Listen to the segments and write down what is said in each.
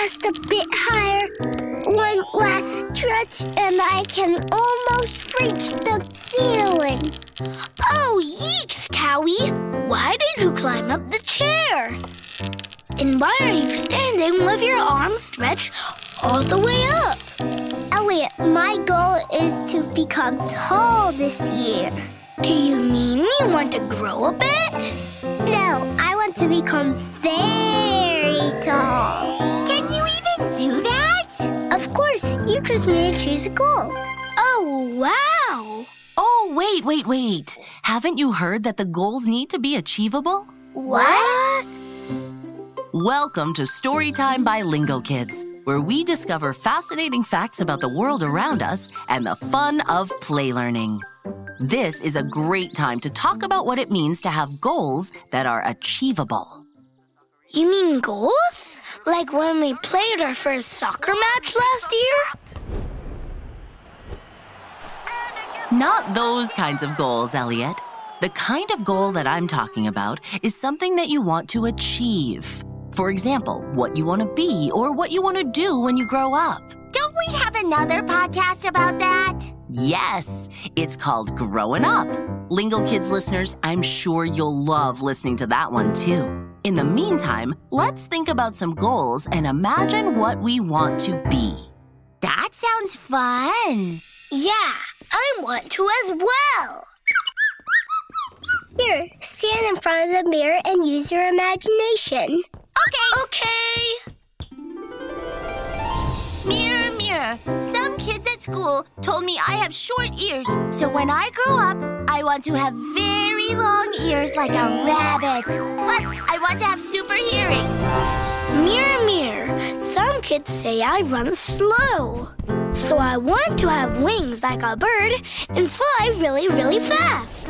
Just a bit higher. One last stretch, and I can almost reach the ceiling. Oh, yeeks, Cowy! Why did you climb up the chair? And why are you standing with your arms stretched all the way up? Elliot, my goal is to become tall this year. Do you mean you want to grow a bit? No, I want to become very tall. Course, you just need to choose a goal. Oh, wow! Oh, wait, wait, wait. Haven't you heard that the goals need to be achievable? What? Welcome to Storytime by Lingo Kids, where we discover fascinating facts about the world around us and the fun of play learning. This is a great time to talk about what it means to have goals that are achievable. You mean goals? Like when we played our first soccer match last year? Not those kinds of goals, Elliot. The kind of goal that I'm talking about is something that you want to achieve. For example, what you want to be or what you want to do when you grow up. Don't we have another podcast about that? Yes, it's called Growing Up. Lingo Kids listeners, I'm sure you'll love listening to that one too. In the meantime, let's think about some goals and imagine what we want to be. That sounds fun. Yeah, I want to as well. Here, stand in front of the mirror and use your imagination. Okay. Okay. Mirror, mirror. Some kids at school told me I have short ears, so when I grow up, I want to have very long ears like a rabbit. Plus, I want to have super hearing. Mirror, mirror. Some kids say I run slow. So I want to have wings like a bird and fly really, really fast.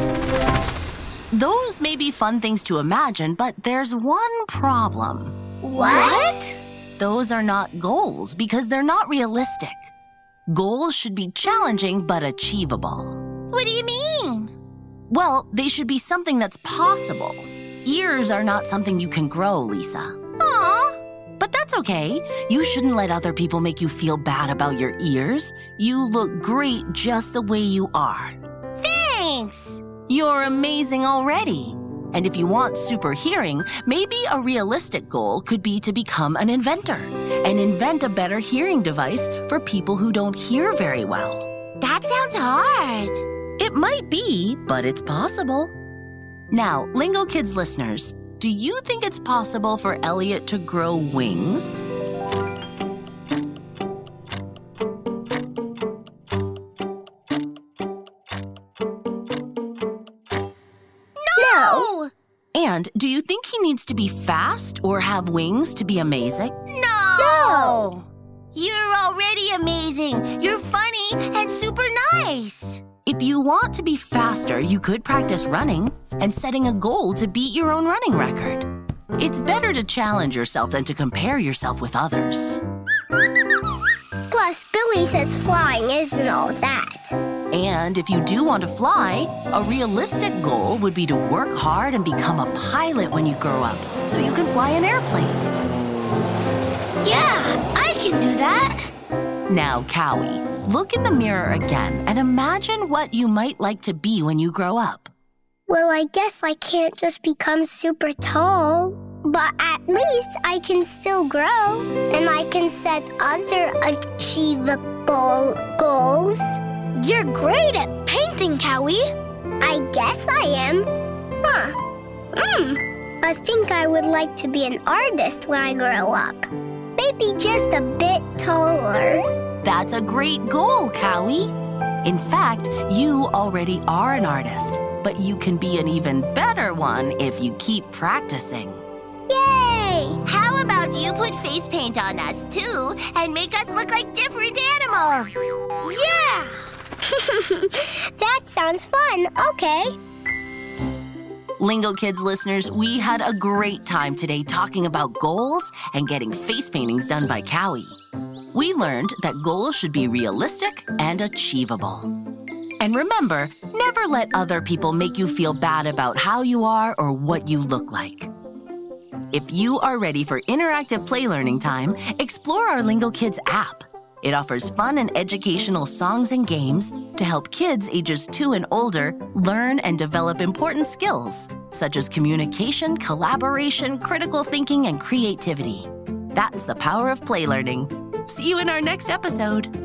Those may be fun things to imagine, but there's one problem. What? Those are not goals because they're not realistic. Goals should be challenging but achievable. What do you mean? Well, they should be something that's possible. Ears are not something you can grow, Lisa. Aw. But that's okay. You shouldn't let other people make you feel bad about your ears. You look great just the way you are. Thanks. You're amazing already. And if you want super hearing, maybe a realistic goal could be to become an inventor and invent a better hearing device for people who don't hear very well. That sounds hard. Might be, but it's possible. Now, Lingo Kids listeners, do you think it's possible for Elliot to grow wings? No. And do you think he needs to be fast or have wings to be amazing? No! No. You're already amazing. You're funny and super nice. If you want to be faster, you could practice running and setting a goal to beat your own running record. It's better to challenge yourself than to compare yourself with others. Plus, Billy says flying isn't all that. And if you do want to fly, a realistic goal would be to work hard and become a pilot when you grow up so you can fly an airplane. Yeah, I can do that. Now, Cowy, look in the mirror again and imagine what you might like to be when you grow up. Well, I guess I can't just become super tall, but at least I can still grow and I can set other achievable goals. You're great at painting, Cowy. I guess I am. Huh. Hmm. I think I would like to be an artist when I grow up. Maybe just a bit taller. That's a great goal, Cowy. In fact, you already are an artist. but you can be an even better one if you keep practicing. Yay! How about you put face paint on us too and make us look like different animals? Yeah! that sounds fun. Okay. Lingo Kids listeners, we had a great time today talking about goals and getting face paintings done by Cowy. We learned that goals should be realistic and achievable. And remember, never let other people make you feel bad about how you are or what you look like. If you are ready for interactive play learning time, explore our Lingo Kids app. It offers fun and educational songs and games to help kids ages two and older learn and develop important skills such as communication, collaboration, critical thinking, and creativity. That's the power of play learning. See you in our next episode.